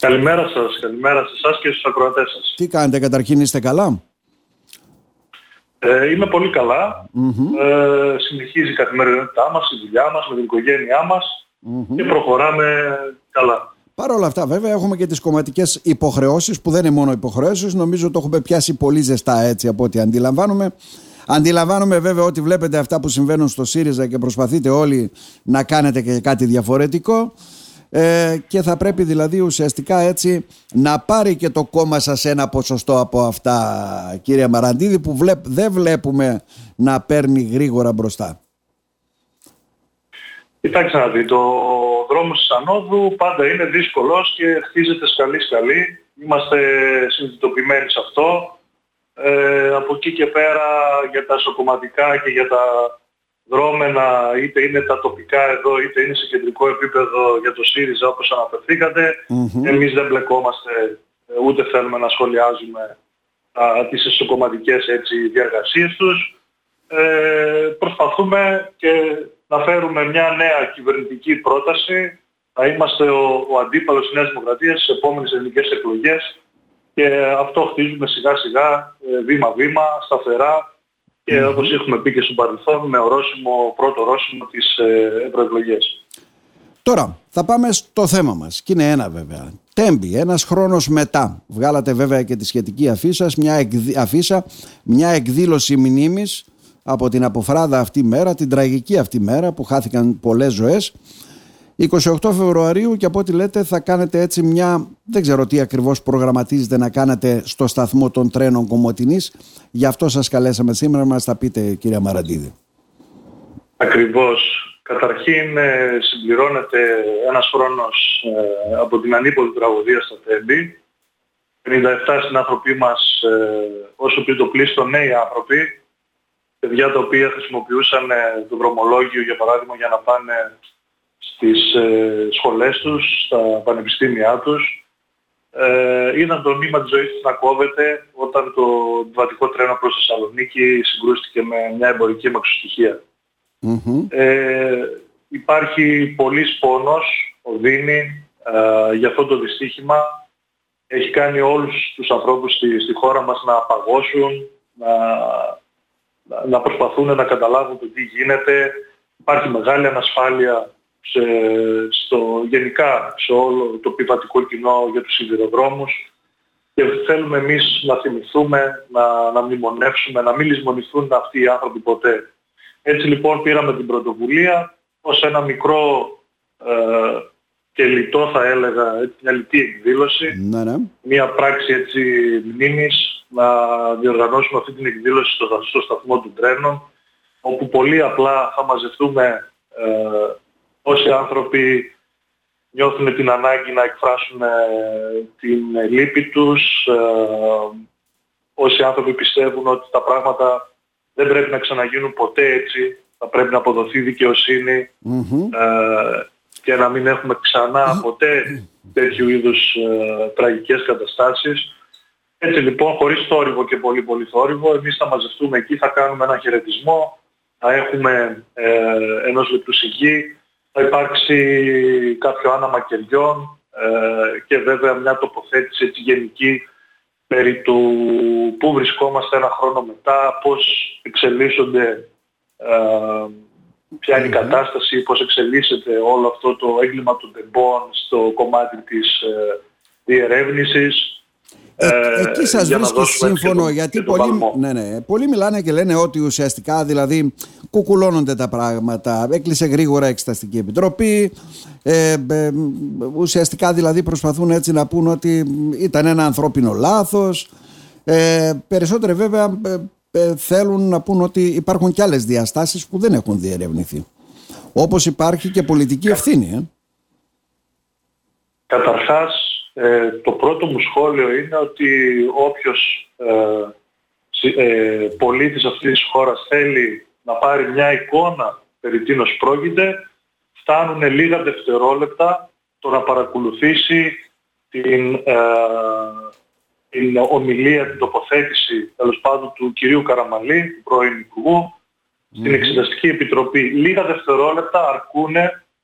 Καλημέρα σας, καλημέρα σε εσάς και στους ακροατές σας. Τι κάνετε καταρχήν, είστε καλά; Ε, είμαι πολύ Ε, συνεχίζει η καθημερινότητά μας, η δουλειά μας, με την οικογένειά μας και προχωράμε καλά. Παρ' όλα αυτά βέβαια έχουμε και τις κομματικές υποχρεώσεις που δεν είναι μόνο υποχρεώσεις, νομίζω το έχουμε πιάσει πολύ ζεστά έτσι από ό,τι αντιλαμβάνομαι. Αντιλαμβάνομαι βέβαια ότι βλέπετε αυτά που συμβαίνουν στο ΣΥΡΙΖΑ και προσπαθείτε όλοι να κάνετε και κάτι διαφορετικό ε, και θα πρέπει δηλαδή ουσιαστικά έτσι να πάρει και το κόμμα σας ένα ποσοστό από αυτά κύριε Μαραντίδη που δεν βλέπουμε να παίρνει γρήγορα μπροστά. Κοιτάξτε να δείτε, ο δρόμος της ανόδου πάντα είναι δύσκολος και χτίζεται σκαλί σκαλί. Είμαστε συνειδητοποιημένοι σε αυτό. Ε, από εκεί και πέρα για τα σοκομματικά και για τα δρόμενα, είτε είναι τα τοπικά εδώ, είτε είναι σε κεντρικό επίπεδο για το ΣΥΡΙΖΑ όπως αναφερθήκατε. Mm-hmm. Εμείς δεν μπλεκόμαστε, ε, ούτε θέλουμε να σχολιάζουμε α, τις εσωκομματικές έτσι, διαργασίες τους. Ε, προσπαθούμε και να φέρουμε μια νέα κυβερνητική πρόταση. Θα είμαστε ο, ο αντίπαλος της Νέας Δημοκρατίας στις επόμενες ελληνικές εκλογές και αυτό χτίζουμε σιγά σιγά, ε, βήμα-βήμα, σταθερά και όπως έχουμε πει και στο παρελθόν με ορόσημο, πρώτο ορόσημο τις ε, ευρωεκλογές. Τώρα θα πάμε στο θέμα μας και είναι ένα βέβαια. Τέμπη, ένας χρόνος μετά. Βγάλατε βέβαια και τη σχετική αφίσα, μια, εκδη... αφίσα, μια εκδήλωση μνήμης από την αποφράδα αυτή μέρα, την τραγική αυτή μέρα που χάθηκαν πολλές ζωές 28 Φεβρουαρίου και από ό,τι λέτε θα κάνετε έτσι μια, δεν ξέρω τι ακριβώς προγραμματίζετε να κάνετε στο σταθμό των τρένων Κομωτινής. Γι' αυτό σας καλέσαμε σήμερα, μας τα πείτε κυρία Μαραντίδη. Ακριβώς. Καταρχήν ε, συμπληρώνεται ένας χρόνος ε, από την ανίποδη τραγωδία στα Τέμπη. 57 συνάνθρωποι μας, ε, όσο πει το πλήστο νέοι άνθρωποι, παιδιά τα οποία χρησιμοποιούσαν το δρομολόγιο για παράδειγμα για να πάνε στις ε, σχολές τους, στα πανεπιστήμια τους. Ε, είδαν το νήμα της ζωής τους να κόβεται όταν το βατικό τρένο προς Θεσσαλονίκη συγκρούστηκε με μια εμπορική Ε, υπάρχει πολύς πόνος, οδύνη, ε, για αυτό το δυστύχημα. Έχει κάνει όλους τους ανθρώπους στη, στη χώρα μας να απαγώσουν, να, να προσπαθούν να καταλάβουν το τι γίνεται. Υπάρχει μεγάλη ανασφάλεια σε, στο, γενικά σε όλο το πιβατικό κοινό για τους σιδηροδρόμους και θέλουμε εμείς να θυμηθούμε, να, να μνημονεύσουμε, να μην λησμονηθούν αυτοί οι άνθρωποι ποτέ. Έτσι λοιπόν πήραμε την πρωτοβουλία ως ένα μικρό ε, και λιτό θα έλεγα, μια λιτή εκδήλωση, ναι, ναι. μια πράξη έτσι μνήμης, να διοργανώσουμε αυτή την εκδήλωση στο, στο σταθμό του τρένων, όπου πολύ απλά θα μαζευτούμε ε, όσοι άνθρωποι νιώθουν την ανάγκη να εκφράσουν ε, την λύπη τους, ε, όσοι άνθρωποι πιστεύουν ότι τα πράγματα δεν πρέπει να ξαναγίνουν ποτέ έτσι, θα πρέπει να αποδοθεί ε, και να μην έχουμε ξανά ποτέ τέτοιου είδους τραγικές καταστάσεις. Έτσι λοιπόν, χωρίς θόρυβο και πολύ πολύ θόρυβο, εμείς θα μαζευτούμε εκεί, θα κάνουμε ένα χαιρετισμό, θα έχουμε ε, ενός λεπτού σιγή, θα υπάρξει κάποιο άναμα κεριών ε, και βέβαια μια τοποθέτηση έτσι γενική περί του πού βρισκόμαστε ένα χρόνο μετά, πώς εξελίσσονται, ε, ποια είναι η κατάσταση, πώς εξελίσσεται όλο αυτό το έγκλημα των τεμπών στο κομμάτι της ε, διερεύνησης. Ε, ε, εκεί σας βρίσκει σύμφωνο γιατί πολλοί, ναι, ναι, πολλοί μιλάνε και λένε ότι ουσιαστικά δηλαδή κουκουλώνονται τα πράγματα. Έκλεισε γρήγορα εξεταστική επιτροπή. Ε, ε, ουσιαστικά δηλαδή προσπαθούν έτσι να πούν ότι ήταν ένα ανθρώπινο λάθος. Ε, περισσότεροι βέβαια ε, θέλουν να πούν ότι υπάρχουν και άλλες διαστάσεις που δεν έχουν διερευνηθεί. Όπως υπάρχει και πολιτική ευθύνη Καταρχάς ε, το πρώτο μου σχόλιο είναι ότι όποιος ε, ε, πολίτης αυτής της χώρας θέλει να πάρει μια εικόνα περί τίνος πρόκειται, φτάνουν λίγα δευτερόλεπτα το να παρακολουθήσει την, ε, την ομιλία, την τοποθέτηση τέλος πάντων του κυρίου Καραμαλή, του πρώην Υπουργού, στην Εξεταστική Επιτροπή. Λίγα δευτερόλεπτα αρκούν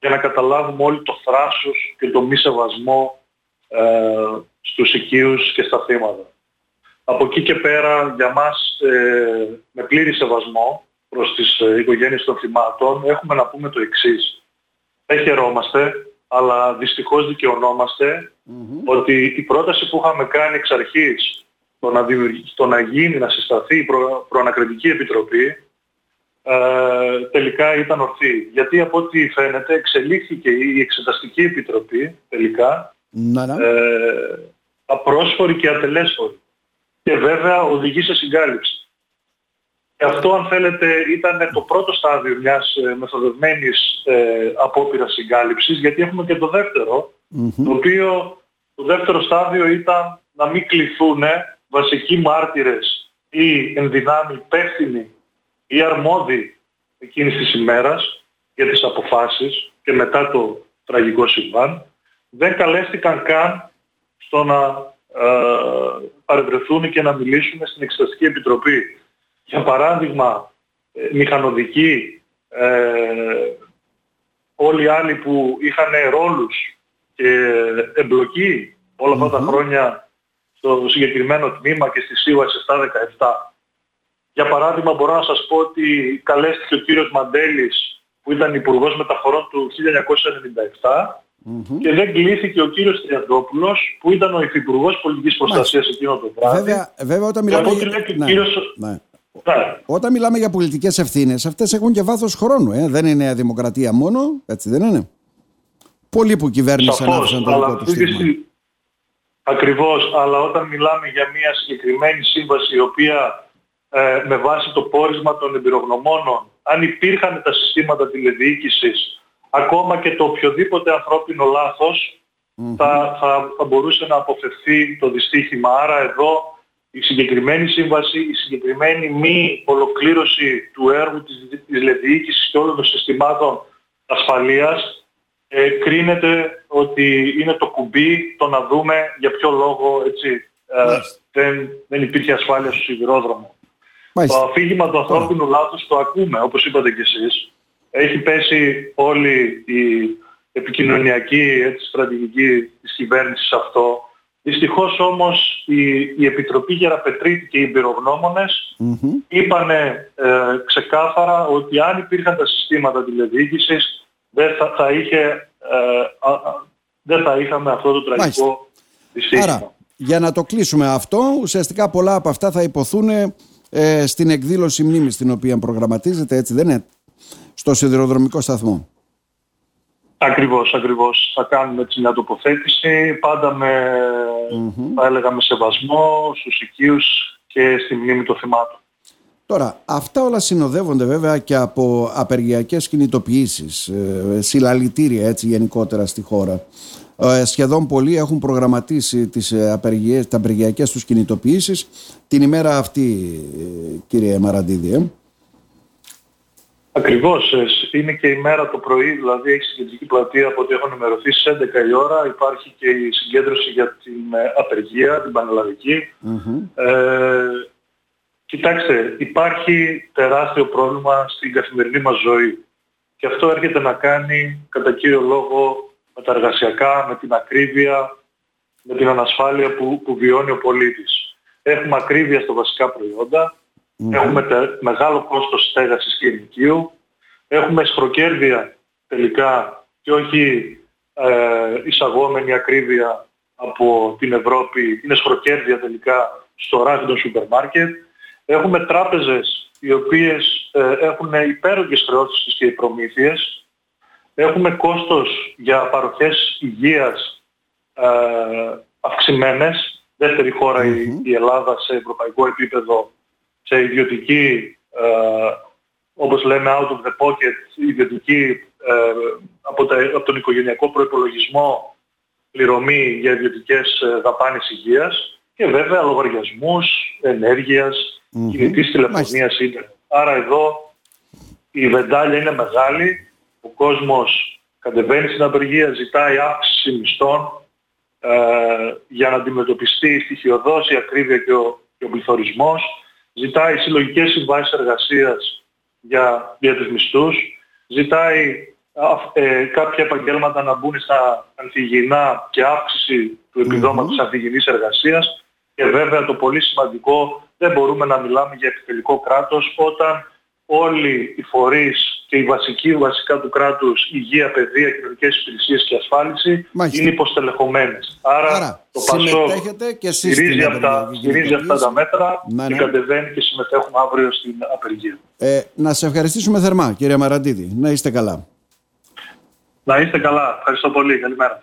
για να καταλάβουμε όλοι το θράσος και το μη σεβασμό ε, στους οικείους και στα θύματα. Από εκεί και πέρα για μας ε, με πλήρη σεβασμό προς τις ε, οικογένειες των θυμάτων έχουμε να πούμε το εξής. Δεν χαιρόμαστε, αλλά δυστυχώς ότι η πρόταση που είχαμε κάνει εξ αρχής το να, το να γίνει, να συσταθεί η προ, προανακριτική επιτροπή ε, τελικά ήταν ορθή. Γιατί από ό,τι φαίνεται εξελίχθηκε η εξεταστική επιτροπή τελικά να, ναι. Ε, απρόσφορη και ατελέσφορη. Και βέβαια οδηγεί σε συγκάλυψη. Και αυτό αν θέλετε ήταν το πρώτο στάδιο μιας ε, μεθοδευμένης ε, απόπειρας συγκάλυψης γιατί έχουμε και το δευτερο το οποίο το δεύτερο στάδιο ήταν να μην κληθούν βασικοί μάρτυρες ή ενδυνάμει υπεύθυνοι ή αρμόδιοι εκείνης της ημέρας για τις αποφάσεις και μετά το τραγικό συμβάν δεν καλέστηκαν καν στο να ε, παρευρεθούν και να μιλήσουν στην Εξεταστική Επιτροπή. Για παράδειγμα, ε, μηχανοδικοί, ε, όλοι οι άλλοι που είχαν ρόλους και εμπλοκή όλα αυτά τα χρόνια στο συγκεκριμένο τμήμα και στη σύμβαση 717. Για παράδειγμα μπορώ να σας πω ότι καλέστηκε ο κύριος Μαντέλης που ήταν Υπουργός Μεταφορών του 1997 και δεν κλείθηκε ο κύριος Τριαντόπουλος που ήταν ο Υφυπουργός Πολιτικής Προστασίας εκείνο το βράδυ. Βέβαια, βέβαια όταν μιλάμε... Για... Ναι, κύριος... ναι. Ναι. Όταν μιλάμε για πολιτικές ευθύνες, αυτές έχουν και βάθος χρόνου. Ε. Δεν είναι η δημοκρατία μόνο, έτσι δεν είναι. Πολλοί που κυβέρνησαν άφησαν το δικό του στίγμα. Ακριβώς, αλλά όταν μιλάμε για μια συγκεκριμένη σύμβαση η οποία ε, με βάση το πόρισμα των εμπειρογνωμόνων, αν υπήρχαν τα συστήματα τηλεδιοίκησης, ακόμα και το οποιοδήποτε ανθρώπινο θα, θα, θα μπορούσε να αποφευθεί το δυστύχημα. Άρα εδώ η συγκεκριμένη σύμβαση, η συγκεκριμένη μη ολοκλήρωση του έργου της, της και όλων των συστημάτων ασφαλείας ε, κρίνεται ότι είναι το κουμπί το να δούμε για ποιο λόγο έτσι, ε, δεν, δεν υπήρχε ασφάλεια στο σιδηρόδρομο. Το αφήγημα του ανθρώπινου λάθους το ακούμε, όπως είπατε κι εσείς. Έχει πέσει όλη η επικοινωνιακή έτσι, στρατηγική της κυβέρνησης αυτό. Δυστυχώς όμως η, η Επιτροπή Γεραπετρίτη και οι εμπειρογνώμονες mm-hmm. είπανε ε, ξεκάθαρα ότι αν υπήρχαν τα συστήματα τηλεδιοίκησης δεν θα, θα είχε, ε, δεν θα είχαμε αυτό το τραγικό δυστύχημα. Άρα, για να το κλείσουμε αυτό, ουσιαστικά πολλά από αυτά θα υποθούν ε, στην εκδήλωση μνήμης την οποία προγραμματίζεται, έτσι δεν είναι, στο σιδηροδρομικό σταθμό. Ακριβώς, ακριβώς. Θα κάνουμε έτσι μια τοποθέτηση, πάντα με, θα έλεγα, με σεβασμό στους οικείους και στη μνήμη των θυμάτων. Τώρα, αυτά όλα συνοδεύονται βέβαια και από απεργιακές κινητοποιήσεις, ε, συλλαλητήρια έτσι γενικότερα στη χώρα. Ε, σχεδόν πολλοί έχουν προγραμματίσει τις ε, απεργίες, τα απεργιακές τους κινητοποιήσεις την ημέρα αυτή, ε, κύριε Μαραντίδη. Ε. Ακριβώς. Είναι και η μέρα το πρωί, δηλαδή έχει συγκεντρική πλατεία από ό,τι έχω ενημερωθεί στις 11 η ώρα. Υπάρχει και η συγκέντρωση για την απεργία, την πανελλαδικη Κοιτάξτε, υπάρχει τεράστιο πρόβλημα στην καθημερινή μας ζωή. Και αυτό έρχεται να κάνει κατά κύριο λόγο με τα εργασιακά, με την ακρίβεια, με την ανασφάλεια που, που βιώνει ο πολίτης. Έχουμε ακρίβεια στα βασικά έχουμε μεγάλο κόστος στέγασης και ενοικίου, έχουμε σχροκέρδια τελικά και όχι ε, εισαγόμενη ακρίβεια από την Ευρώπη, είναι σχροκέρδια τελικά στο ράφι των σούπερ μάρκετ. Έχουμε τράπεζες οι οποίες ε, έχουν υπέρογγες χρεώσεις και προμήθειες. Έχουμε κόστος για παροχές υγείας ε, αυξημένες. Δεύτερη η, Ελλάδα σε ευρωπαϊκό επίπεδο, σε ιδιωτική, ε, όπως λέμε out of the pocket, ιδιωτική ε, από, από τον οικογενειακό προϋπολογισμό πληρωμή για ιδιωτικές ε, δαπάνες υγείας και βέβαια λογαριασμούς ενέργειας, mm-hmm. κινητής τηλεφωνίας είναι. Άρα εδώ η βεντάλια είναι μεγάλη, ο κόσμος κατεβαίνει στην απεργία, ζητάει αύξηση μισθών ε, για να αντιμετωπιστεί η στοιχειοδόση, η ακρίβεια και ο, και ο πληθωρισμός, ζητάει συλλογικές συμβάσεις εργασίας για, για τους μισθούς, ζητάει ε, κάποια επαγγέλματα να μπουν στα ανθυγιεινά και αύξηση του επιδόματος mm-hmm. ανθυγιεινής εργασίας και βέβαια το πολύ σημαντικό δεν μπορούμε να μιλάμε για επιτελικό κράτος όταν όλοι οι φορείς και οι βασικοί βασικά του κράτους, υγεία, παιδεία, κοινωνικές υπηρεσίες και ασφάλιση Μάλιστα. είναι υποστελεχωμένες. Άρα, Άρα το ΠΑΣΟΚ και στηρίζει, αυτά, αυτά τα μέτρα ναι, ναι. και κατεβαίνει και συμμετέχουμε αύριο στην απεργία. Ε, να σε ευχαριστήσουμε θερμά κύριε Μαραντίδη. Να είστε καλά. Να είστε καλά. Ευχαριστώ πολύ. Καλημέρα.